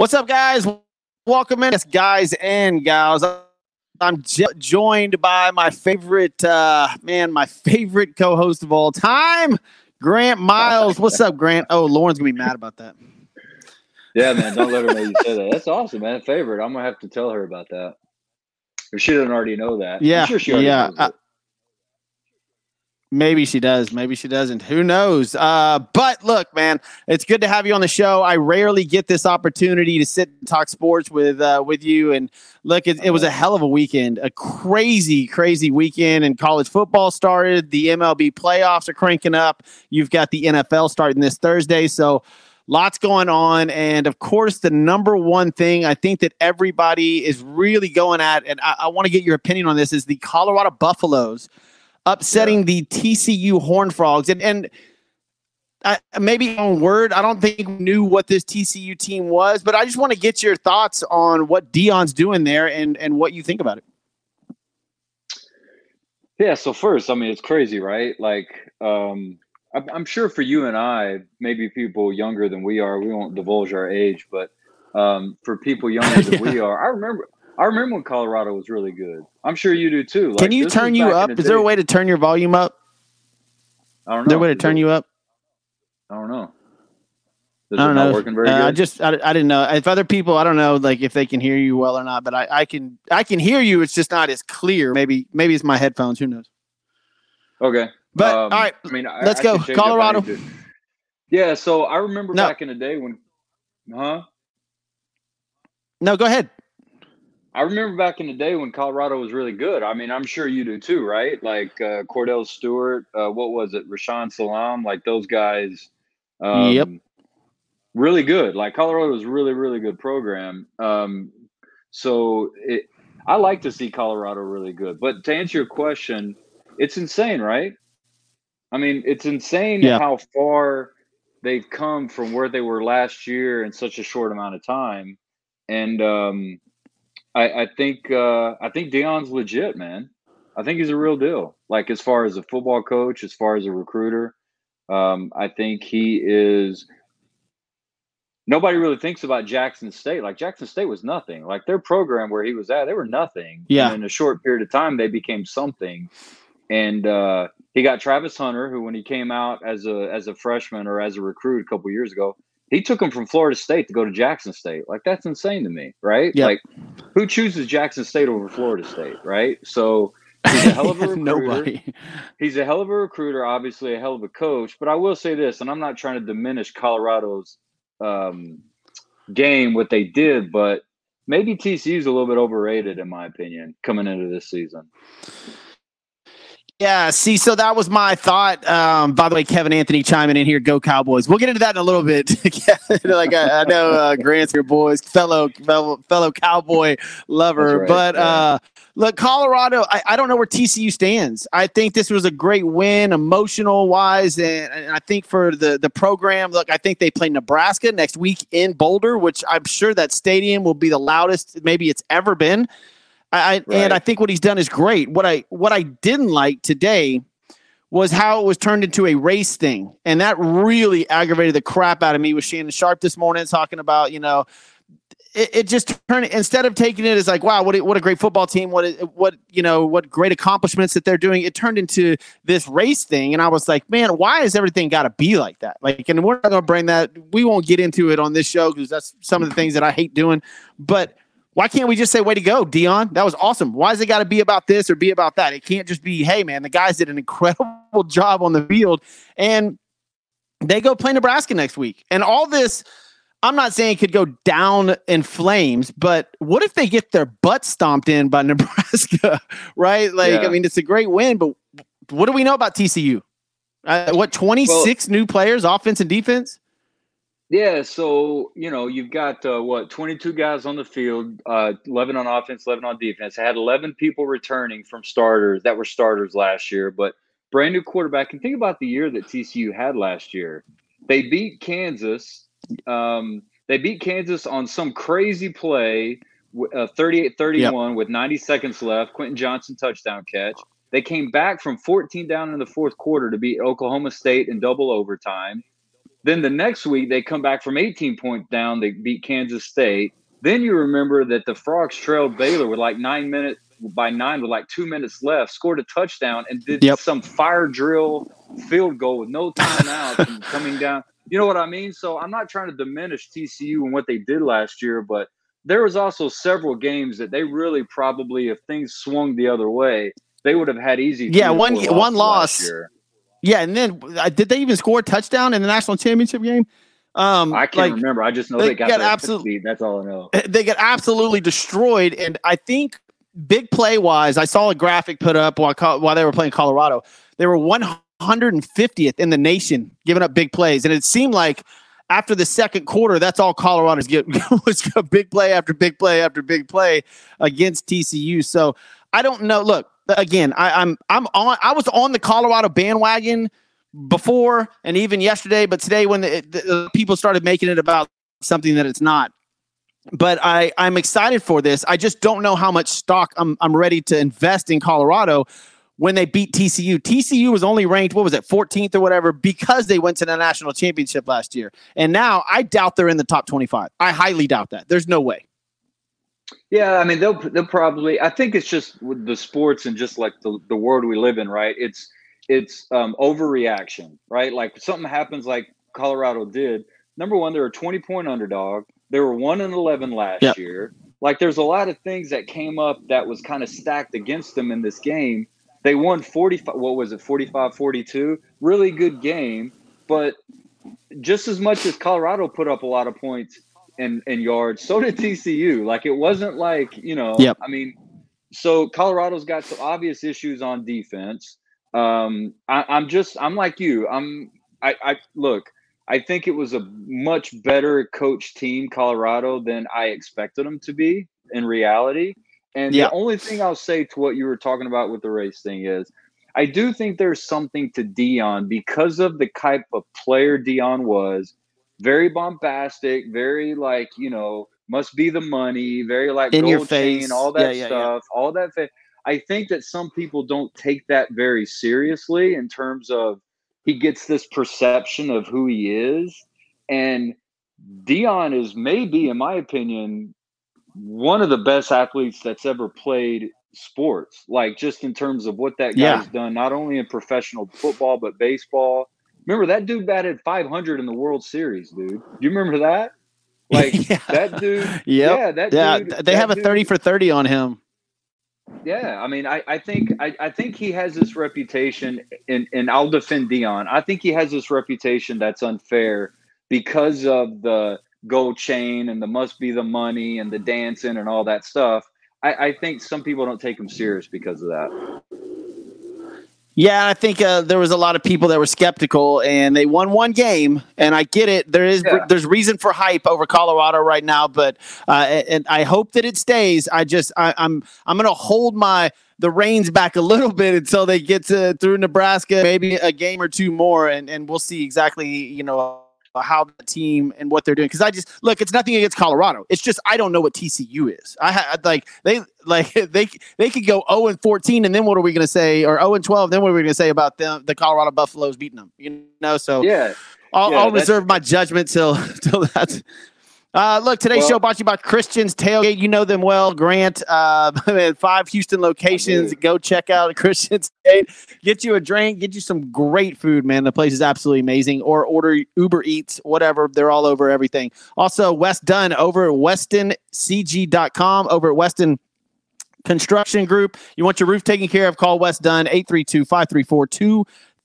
What's up, guys? Welcome in, It's guys and gals. I'm joined by my favorite uh, man, my favorite co-host of all time, Grant Miles. What's up, Grant? Oh, Lauren's gonna be mad about that. Yeah, man. Don't let her know you said that. That's awesome, man. Favorite. I'm gonna have to tell her about that. If she doesn't already know that. Yeah, I'm sure she already yeah. knows it. Maybe she does. Maybe she doesn't. Who knows? Uh, but look, man, it's good to have you on the show. I rarely get this opportunity to sit and talk sports with uh, with you. And look, it, it was a hell of a weekend, a crazy, crazy weekend. And college football started. The MLB playoffs are cranking up. You've got the NFL starting this Thursday. So lots going on. And of course, the number one thing I think that everybody is really going at, and I, I want to get your opinion on this, is the Colorado Buffaloes upsetting the TCU Horn Frogs. And and I, maybe on word, I don't think we knew what this TCU team was, but I just want to get your thoughts on what Dion's doing there and and what you think about it. Yeah. So first, I mean, it's crazy, right? Like, um, I'm, I'm sure for you and I, maybe people younger than we are, we won't divulge our age, but um, for people younger than we are, I remember. I remember when Colorado was really good. I'm sure you do too. Can you turn you up? Is there a way to turn your volume up? I don't Is there a way to turn you up? I don't know. Is I don't know. working very Uh, good? I just I, I didn't know if other people I don't know like if they can hear you well or not, but I, I can I can hear you. It's just not as clear. Maybe maybe it's my headphones. Who knows? okay. But Um, all right, I mean, I- let's I go. could change if I Colorado. Yeah, so I remember No. back in the day when, huh? no, go ahead. I remember back in the day when Colorado was really good. I mean, I'm sure you do too, right? Like uh, Kordell Stewart, uh, what was it, Rashaan Salaam, like those guys. Um, Yep. Really good. Like Colorado was really, really good program. Um, so it, I like to see Colorado really good. But to answer your question, it's insane, right? I mean, it's insane Yeah. how far they've come from where they were last year in such a short amount of time. And um, I, I think uh, I think Dion's legit, man. I think he's a real deal. Like as far as a football coach, as far as a recruiter, um, I think he is. Nobody really thinks about Jackson State. Like Jackson State was nothing. Like their program where he was at, they were nothing. Yeah. And in a short period of time, they became something. And uh, he got Travis Hunter, who when he came out as a as a freshman or as a recruit a couple years ago, he took him from Florida State to go to Jackson State. Like that's insane to me, right? Yep. Like who chooses Jackson State over Florida State, right? So he's a hell of a recruiter. Nobody. He's a hell of a recruiter, obviously a hell of a coach. But I will say this, and I'm not trying to diminish Colorado's um, game, what they did, but maybe TCU's a little bit overrated, in my opinion, coming into this season. Yeah, see, so that was my thought. Um, by the way, Kevin Anthony chiming in here, go Cowboys. We'll get into that in a little bit. like I, I know uh, Grant's your boys, fellow fellow fellow Cowboy lover. right, but yeah. uh, look, Colorado, I, I don't know where TCU stands. I think this was a great win, emotional wise, and, and I think for the the program. Look, I think they play Nebraska next week in Boulder, which I'm sure that stadium will be the loudest maybe it's ever been. I, I and I think what he's done is great. What I what I didn't like today was how it was turned into a race thing, and that really aggravated the crap out of me. With Shannon Sharpe this morning talking about you know. It, it just turned instead of taking it as like wow what a, what a great football team what what you know what great accomplishments that they're doing it turned into this race thing and I was like man why has everything got to be like that like and we're not going to bring that we won't get into it on this show because that's some of the things that I hate doing but why can't we just say, way to go, Dion? That was awesome. Why has it got to be about this or be about that? It can't just be, hey, man, the guys did an incredible job on the field and they go play Nebraska next week. And all this, I'm not saying it could go down in flames, but what if they get their butt stomped in by Nebraska, right? Like, Yeah. I mean, it's a great win, but what do we know about TCU? Uh, what, 26 new players, offense and defense? Yeah, so you know you've got uh, what 22 guys on the field, uh, 11 on offense, 11 on defense. I had 11 people returning from starters that were starters last year, but brand new quarterback. And think about the year that TCU had last year. They beat Kansas. Um, they beat Kansas on some crazy play, uh, 38-31 with 90 seconds left. Quentin Johnston touchdown catch. They came back from 14 down in the fourth quarter to beat Oklahoma State in double overtime. Then the next week they come back from 18 points down. They beat Kansas State. Then you remember that the Frogs trailed Baylor with like nine minutes by nine with like two minutes left, scored a touchdown, and did yep. some fire drill field goal with no timeouts coming down. You know what I mean? So I'm not trying to diminish TCU and what they did last year, but there was also several games that they really probably, if things swung the other way, they would have had easy. Yeah, one one loss. Yeah, and then uh, did they even score a touchdown in the national championship game? Um, I can't like, remember. I just know they, they got, got absolutely. That's all I know. They got absolutely destroyed, and I think big play wise, I saw a graphic put up while while they were playing Colorado. They were 150th in the nation giving up big plays, and it seemed like after the second quarter, that's all Colorado's get was big play after big play after big play against TCU. So I don't know. Look, again, I, I'm I'm on. I was on the Colorado bandwagon before and even yesterday, but today when the, the, people started making it about something that it's not. But I I'm excited for this. I just don't know how much stock I'm I'm ready to invest in Colorado when they beat TCU. TCU was only ranked what was it 14th or whatever because they went to the national championship last year. And now I doubt they're in the top 25. I highly doubt that. There's no way. Yeah, I mean they'll they'll probably. I think it's just with the sports and just like the the world we live in, right? It's it's um, overreaction, right? Like something happens, like Colorado did. Number one, they're a twenty point underdog. They were one and eleven last yep. year. Like there's a lot of things that came up that was kind of stacked against them in this game. They won 45 what was it 45-42 really good game but just as much as Colorado put up a lot of points and and yards. So did TCU. Like it wasn't like you know. Yep. I mean, so Colorado's got some obvious issues on defense. Um, I, I'm just I'm like you. I'm I, I look. I think it was a much better coach team, Colorado, than I expected them to be in reality. And yeah. the only thing I'll say to what you were talking about with the race thing is I do think there's something to Dion because of the type of player Dion was very bombastic, very like you know must be the money, very like in your face, chain, all that yeah, yeah, stuff, yeah. all that. Fa- I think that some people don't take that very seriously in terms of he gets this perception of who he is, and Dion is maybe, in my opinion, one of the best athletes that's ever played sports. Like just in terms of what that guy's done, not only in professional football but baseball Remember that dude batted 500 in the World Series, dude. Do you remember that? Like yeah. that dude. Yep. Yeah, that yeah. Dude, they have a 30 for 30 on him. Yeah, I mean, I, I think I, I think he has this reputation, and and I'll defend Dion. I think he has this reputation that's unfair because of the gold chain and the must be the money and the dancing and all that stuff. I, I think some people don't take him serious because of that. Yeah, I think uh, there was a lot of people that were skeptical, and they won one game. And I get it. There is yeah. there's reason for hype over Colorado right now, but uh, and I hope that it stays. I just I, I'm I'm gonna hold my the reins back a little bit until they get to through Nebraska, maybe a game or two more, and and we'll see exactly you know how the team and what they're doing. Because I just look, it's nothing against Colorado. It's just I don't know what TCU is. I had like they like they they could go zero oh and fourteen, and then what are we going to say? Or zero oh and twelve, then what are we going to say about them? The Colorado Buffaloes beating them, you know? So yeah. I'll, yeah, I'll reserve my judgment till till that's uh, look, today's well, show brought to you by Christian's Tailgate. You know them well, Grant. Uh, five Houston locations. Go check out Christian's Tailgate. Get you a drink. Get you some great food, man. The place is absolutely amazing. Or order Uber Eats, whatever. They're all over everything. Also, West Dunn over at WestonCG.com. Over at Weston Construction Group. You want your roof taken care of? Call West Dunn 832 534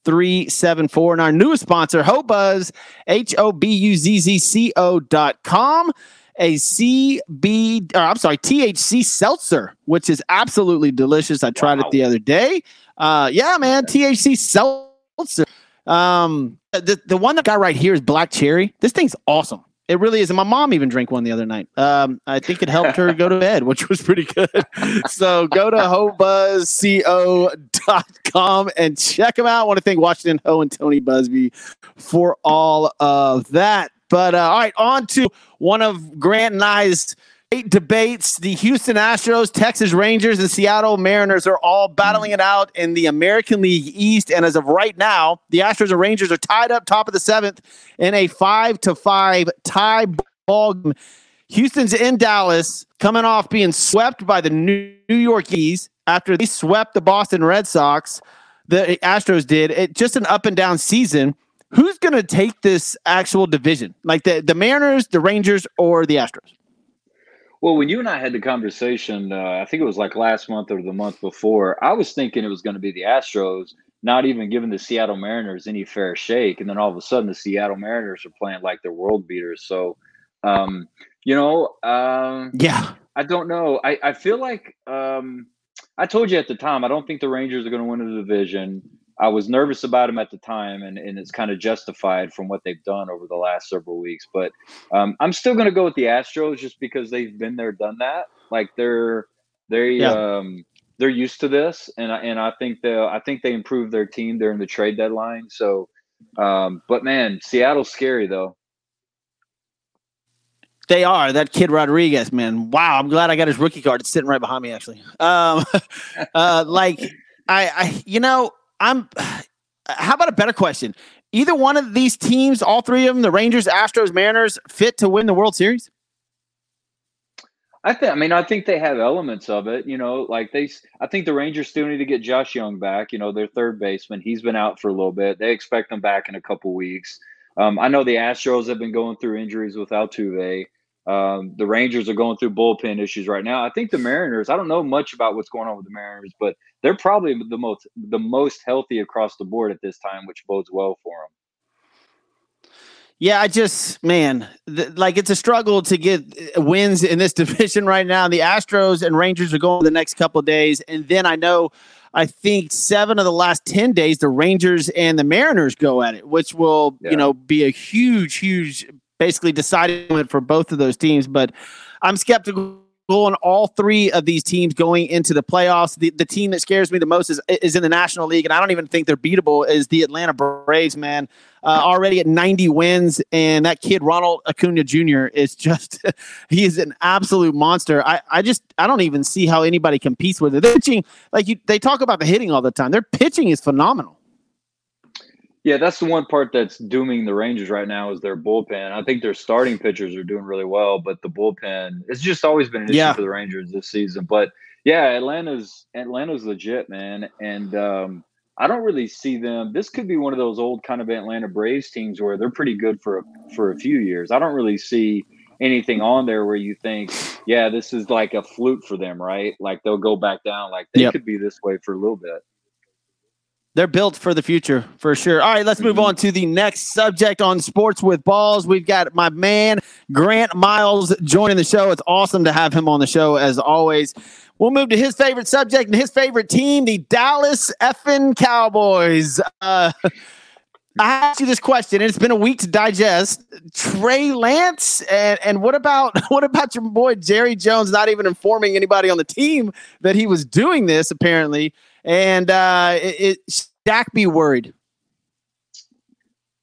374. And our newest sponsor, Hobuzz, H O B U Z Z C O dot com. A CB, or I'm sorry, THC seltzer, which is absolutely delicious. I tried wow. it the other day. Uh, yeah, man, THC seltzer. Um, the, the one that got right here is black cherry. This thing's awesome. It really is. And my mom even drank one the other night. Um, I think it helped her go to bed, which was pretty good. so go to hobuzzco.com and check them out. I want to thank Washington Ho and Tony Buzbee for all of that. But uh, all right, on to one of Grant and I's debates. The Houston Astros, Texas Rangers, and Seattle Mariners are all battling it out in the American League East. And as of right now, the Astros and Rangers are tied up top of the seventh in a five to five tie ball game. Houston's in Dallas, coming off being swept by the New York Yankees after they swept the Boston Red Sox. The Astros did it just an up and down season. Who's going to take this actual division? Like the, the Mariners, the Rangers, or the Astros? Well, when you and I had the conversation, uh, I think it was like last month or the month before, I was thinking it was going to be the Astros, not even giving the Seattle Mariners any fair shake. And then all of a sudden, the Seattle Mariners are playing like they're world beaters. So, um, you know, um, yeah, I don't know. I, I feel like um, I told you at the time, I don't think the Rangers are going to win the division. I was nervous about them at the time, and, and it's kind of justified from what they've done over the last several weeks. But um, I'm still going to go with the Astros just because they've been there, done that. Like they're they yeah. um, they're used to this, and I, and I think they I think they improved their team during the trade deadline. So, um, but man, Seattle's scary though. They are that kid Rodriguez, man. Wow, I'm glad I got his rookie card. It's sitting right behind me, actually. Um, uh, like I, I, you know, I'm. How about a better question? Either one of these teams, all three of them, the Rangers, Astros, Mariners, fit to win the World Series? I think. I mean, I think they have elements of it. You know, like they. I think the Rangers still need to get Josh Jung back. You know, their third baseman. He's been out for a little bit. They expect him back in a couple weeks. Um, I know the Astros have been going through injuries with Altuve. Um, the Rangers are going through bullpen issues right now. I think the Mariners. I don't know much about what's going on with the Mariners, but they're probably the most the most healthy across the board at this time, which bodes well for them. Yeah, I just man, like it's a struggle to get uh, wins in this division right now. The Astros and Rangers are going the next couple days, and then I know. I think seven of the last 10 days, the Rangers and the Mariners go at it, which will, yeah. you know, be a huge, huge basically deciding for both of those teams. But I'm skeptical on all three of these teams going into the playoffs. The, the team that scares me the most is, is in the National League, and I don't even think they're beatable, is the Atlanta Braves, man. Uh, already at 90 wins, and that kid, Ronald Acuna Jr., is just, he is an absolute monster. I, I just, I don't even see how anybody competes with it. They're pitching, like you, they talk about the hitting all the time. Their pitching is phenomenal. Yeah, that's the one part that's dooming the Rangers right now is their bullpen. I think their starting pitchers are doing really well, but the bullpen it's just always been an issue yeah. for the Rangers this season. But yeah, Atlanta's Atlanta's legit, man, and um, I don't really see them. This could be one of those old kind of Atlanta Braves teams where they're pretty good for a, for a few years. I don't really see anything on there where you think, yeah, this is like a fluke for them, right? Like they'll go back down. Like they yep. could be this way for a little bit. They're built for the future for sure. All right, let's move on to the next subject on sports with balls. We've got my man Grant Miles joining the show. It's awesome to have him on the show as always. We'll move to his favorite subject and his favorite team, the Dallas effing Cowboys. Uh, I asked you this question, and it's been a week to digest. Trey Lance, and and what about what about your boy Jerry Jones not even informing anybody on the team that he was doing this? Apparently, and uh, it, it Dak be worried?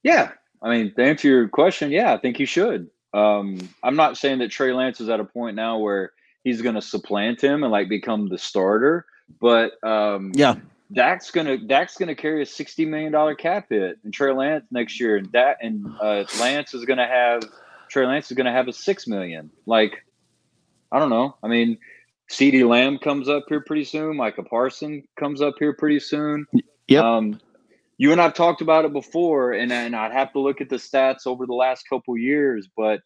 Yeah, I mean, to answer your question, yeah, I think he should. Um, I'm not saying that Trey Lance is at a point now where he's going to supplant him and like become the starter, but um, yeah, Dak's gonna Dak's gonna carry a sixty million dollar cap hit, and Trey Lance next year, and that and uh, Lance is gonna have Trey Lance is gonna have a six million. Like, I don't know. I mean, CeeDee Lamb comes up here pretty soon. Micah Parson comes up here pretty soon. Yep. Um, you and I've talked about it before, and, and I'd have to look at the stats over the last couple years, but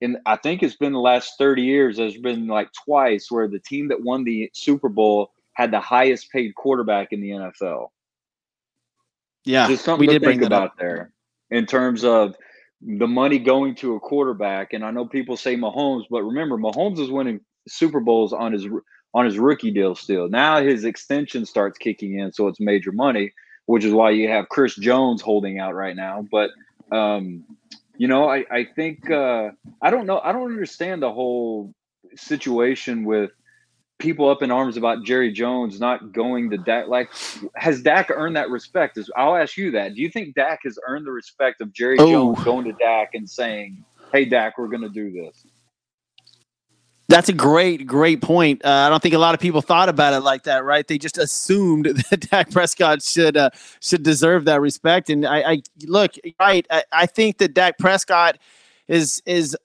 in I think it's been the last 30 years, there's been like twice where the team that won the Super Bowl had the highest paid quarterback in the NFL. Yeah, just something we to think about up. there in terms of the money going to a quarterback. And I know people say Mahomes, but remember, Mahomes is winning Super Bowls on his on his rookie deal still. Now his extension starts kicking in, so it's major money, which is why you have Chris Jones holding out right now. But um, you know, I I think uh, I don't know. I don't understand the whole situation with people up in arms about Jerry Jones not going to Dak. Like, has Dak earned that respect? I'll ask you that. Do you think Dak has earned the respect of Jerry oh. Jones going to Dak and saying, "Hey, Dak, we're going to do this"? That's a great, great point. Uh, I don't think a lot of people thought about it like that, right? They just assumed that Dak Prescott should uh, should deserve that respect. And I, I look right. I, I think that Dak Prescott is is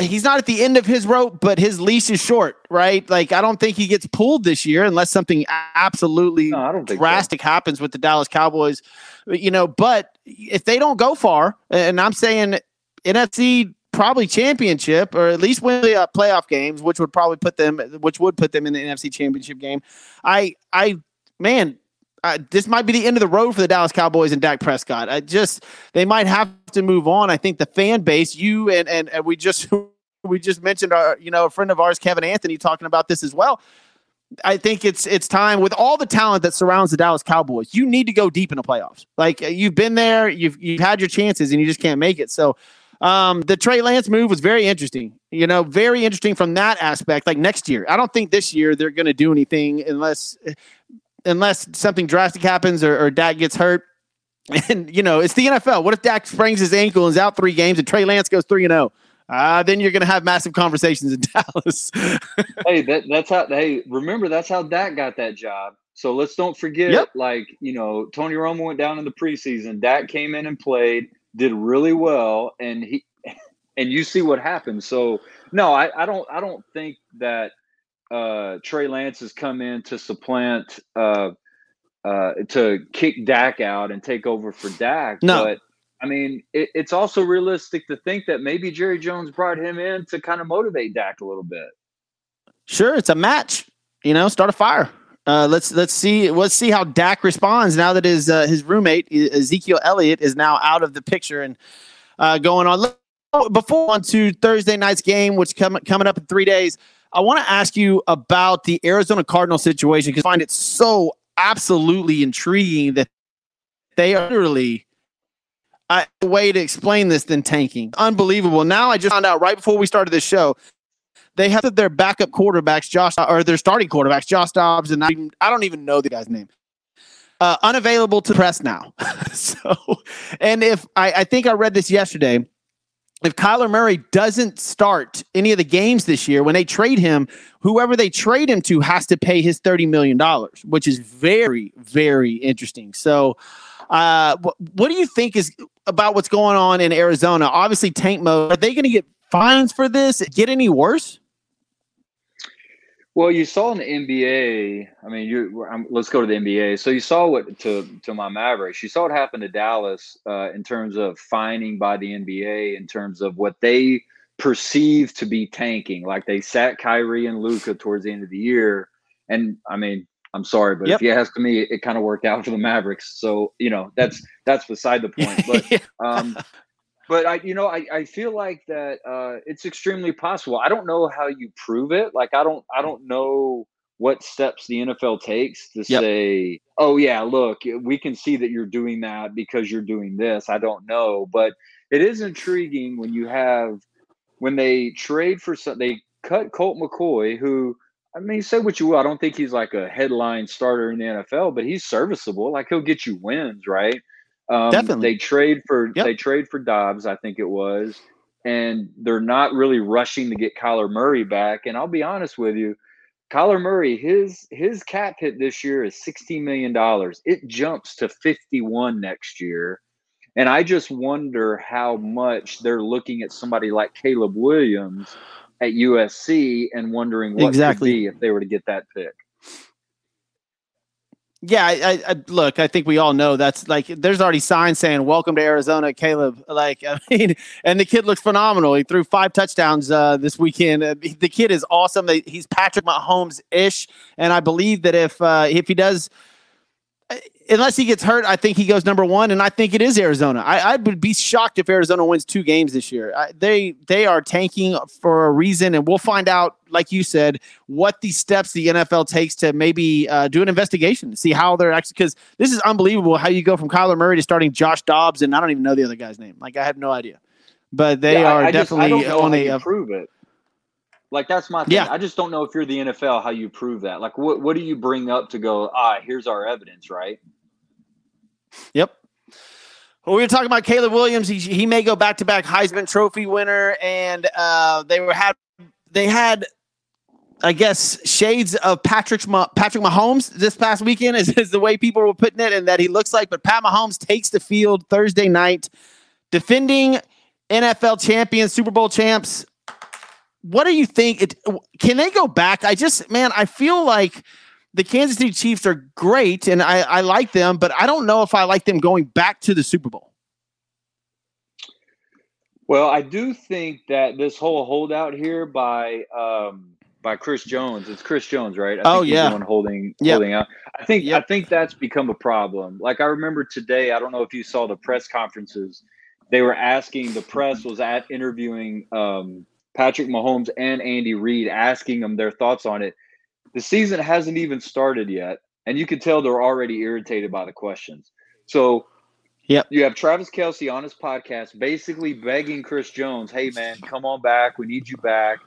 he's not at the end of his rope, but his leash is short, right? Like I don't think he gets pulled this year unless something absolutely no, drastic so. happens with the Dallas Cowboys. You know, but if they don't go far, and I'm saying NFC probably championship or at least win the uh, playoff games, which would probably put them, which would put them in the NFC championship game. I, I, man, uh, this might be the end of the road for the Dallas Cowboys and Dak Prescott. I just they might have to move on. I think the fan base, you and and, and we just we just mentioned our you know a friend of ours, Kevin Anthony, talking about this as well. I think it's it's time with all the talent that surrounds the Dallas Cowboys. You need to go deep in the playoffs. Like you've been there, you've you've had your chances, and you just can't make it. So um, the Trey Lance move was very interesting. You know, very interesting from that aspect. Like next year, I don't think this year they're going to do anything unless unless something drastic happens or, or Dak gets hurt. And you know, it's the NFL. What if Dak sprains his ankle and is out three games and Trey Lance goes three and zero? Oh? Uh, then you're going to have massive conversations in Dallas. hey, that, that's how. Hey, remember that's how Dak got that job. So let's don't forget. Yep. Like you know, Tony Romo went down in the preseason. Dak came in and played did really well, and he and you see what happens. So no, I, I don't I don't think that uh, Trey Lance has come in to supplant uh, uh, to kick Dak out and take over for Dak. No. But I mean, it, it's also realistic to think that maybe Jerry Jones brought him in to kind of motivate Dak a little bit. Sure, it's a match. You know, start a fire. Uh, let's let's see let's see how Dak responds now that his uh, his roommate Ezekiel Elliott is now out of the picture and uh, going on. Before on to Thursday night's game, which coming coming up in three days, I want to ask you about the Arizona Cardinal situation because I find it so absolutely intriguing that they are literally a way to explain this than tanking. Unbelievable. Now I just found out right before we started this show they have their backup quarterbacks, Josh, or their starting quarterbacks, Josh Dobbs, and I, I don't even know the guy's name. Uh, unavailable to press now. so, and if I, I think I read this yesterday, if Kyler Murray doesn't start any of the games this year, when they trade him, whoever they trade him to has to pay his $30 million, which is very, very interesting. So, uh, what, what do you think is about what's going on in Arizona? Obviously, tank mode. Are they going to get fines for this? Get any worse? Well, you saw in the NBA. I mean, you. I'm, let's go to the NBA. So you saw what to to my Mavericks. You saw what happened to Dallas uh, in terms of fining by the NBA in terms of what they perceive to be tanking. Like they sat Kyrie and Luka towards the end of the year, and I mean, I'm sorry, but yep. if you ask me, it, it kind of worked out for the Mavericks. So you know that's that's beside the point. But um, but I, you know, I, I feel like that uh, it's extremely possible. I don't know how you prove it. Like, I don't, I don't know what steps the NFL takes to yep. say, oh yeah, look, we can see that you're doing that because you're doing this. I don't know, but it is intriguing when you have when they trade for some, they cut Colt McCoy, who I mean, say what you will, I don't think he's like a headline starter in the NFL, but he's serviceable. Like he'll get you wins, right? Um, Definitely. They trade for yep. they trade for Dobbs, I think it was, and they're not really rushing to get Kyler Murray back. And I'll be honest with you, Kyler Murray, his his cap hit this year is sixteen million dollars. It jumps to fifty one next year, and I just wonder how much they're looking at somebody like Caleb Williams at USC and wondering what exactly if they were to get that pick. Yeah, I, I, look. I think we all know that's like. There's already signs saying "Welcome to Arizona, Caleb." Like, I mean, and the kid looks phenomenal. He threw five touchdowns uh, this weekend. Uh, the kid is awesome. He's Patrick Mahomes ish, and I believe that if uh, if he does unless he gets hurt, I think he goes number one, and I think it is Arizona. I, I would be shocked if Arizona wins two games this year. I, they they are tanking for a reason, and we'll find out, like you said, what the steps the NFL takes to maybe uh, do an investigation to see how they're actually. Because this is unbelievable how you go from Kyler Murray to starting Josh Dobbs, and I don't even know the other guy's name. Like I have no idea, but they yeah, are I, I definitely just, on a prove it. Like that's my thing. Yeah. I just don't know if you're the NFL how you prove that. Like what what do you bring up to go, ah, here's our evidence, right? Yep. Well, we were talking about Caleb Williams. He, he may go back to back Heisman Trophy winner, and uh, they were had they had I guess shades of Patrick Patrick Mahomes this past weekend is, is the way people were putting it, and that he looks like. But Pat Mahomes takes the field Thursday night, defending NFL champions, Super Bowl champs. What do you think? It, can they go back? I just, man, I feel like the Kansas City Chiefs are great, and I, I like them, but I don't know if I like them going back to the Super Bowl. Well, I do think that this whole holdout here by um, by Chris Jones, it's Chris Jones, right? I oh yeah, the one holding yep. holding out. I think yep. I think that's become a problem. Like I remember today, I don't know if you saw the press conferences. They were asking the press was at interviewing um, Patrick Mahomes and Andy Reid, asking them their thoughts on it. The season hasn't even started yet, and you can tell they're already irritated by the questions. So yeah, You have Travis Kelce on his podcast basically begging Chris Jones, hey, man, come on back. We need you back.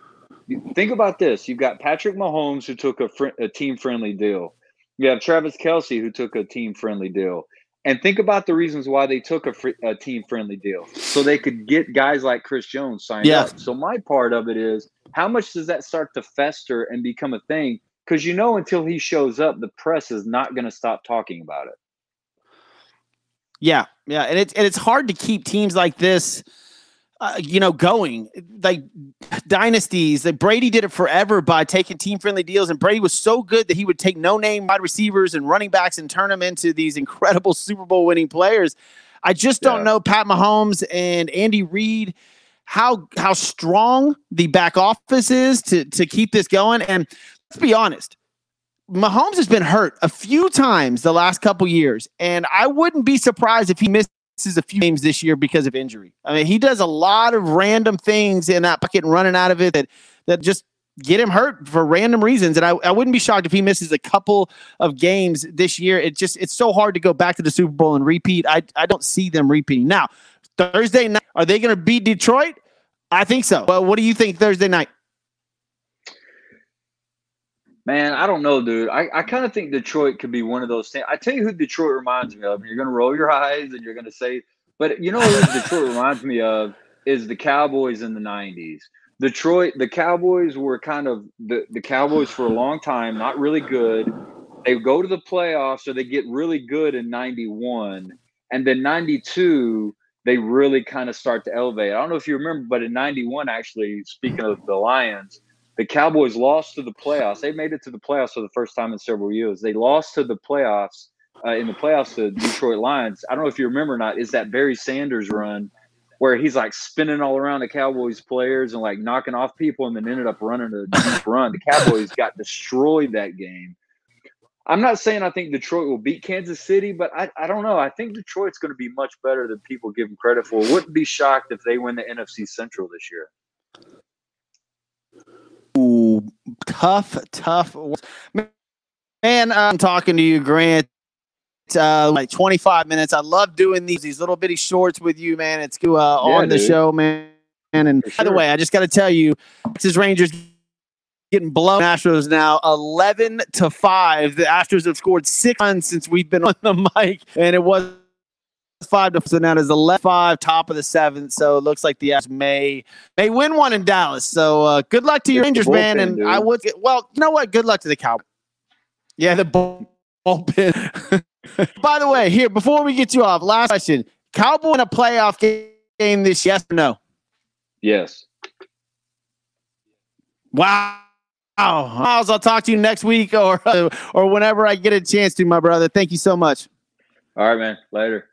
Think about this. You've got Patrick Mahomes, who took a, fr- a team friendly deal. You have Travis Kelce who took a team friendly deal. And think about the reasons why they took a, fr- a team friendly deal so they could get guys like Chris Jones signed yeah. up. So, my part of it is how much does that start to fester and become a thing? Because you know, until he shows up, the press is not going to stop talking about it. Yeah, yeah, and it's and it's hard to keep teams like this, uh, you know, going like dynasties. That Brady did it forever by taking team friendly deals, and Brady was so good that he would take no name wide receivers and running backs and turn them into these incredible Super Bowl winning players. I just don't yeah. know Pat Mahomes and Andy Reid how how strong the back office is to to keep this going. And let's be honest, Mahomes has been hurt a few times the last couple years, and I wouldn't be surprised if he misses a few games this year because of injury. I mean, he does a lot of random things in that bucket and running out of it that that just get him hurt for random reasons. And I, I wouldn't be shocked if he misses a couple of games this year. It just it's so hard to go back to the Super Bowl and repeat. I I don't see them repeating. Now, Thursday night, are they going to beat Detroit? I think so. But what do you think Thursday night? Man, I don't know, dude. I, I kind of think Detroit could be one of those things. I tell you who Detroit reminds me of. You're going to roll your eyes and you're going to say, but you know who Detroit reminds me of is the Cowboys in the 90s. Detroit, the Cowboys were kind of the, the Cowboys for a long time, not really good. They go to the playoffs or they get really good in 91. And then 92, they really kind of start to elevate. I don't know if you remember, but in 91, actually, speaking of the Lions, the Cowboys lost to the playoffs. They made it to the playoffs for the first time in several years. They lost to the playoffs uh, in the playoffs to Detroit Lions. I don't know if you remember or not. Is that Barry Sanders run where he's like spinning all around the Cowboys players and like knocking off people, and then ended up running a deep run. The Cowboys got destroyed that game. I'm not saying I think Detroit will beat Kansas City, but I, I don't know. I think Detroit's going to be much better than people give them credit for. Wouldn't be shocked if they win the NFC Central this year. Tough, tough. Man, I'm talking to you, Grant. Uh, like 25 minutes. I love doing these these little bitty shorts with you, man. It's uh, yeah, on the show, man. And sure. by the way, I just got to tell you, Texas Rangers getting blown. Astros now 11 to five. The Astros have scored six runs since we've been on the mic, and it was five to so now there's 11 5 top of the seventh so it looks like the Astros may may win one in dallas so uh, good luck to your rangers man and dude. i would get, well you know what good luck to the cowboys yeah the bullpen by the way here before we get you off last question cowboy in a playoff game this yes or no yes wow Miles, I'll talk to you next week or or whenever I get a chance to, my brother. Thank you so much. All right, man. Later.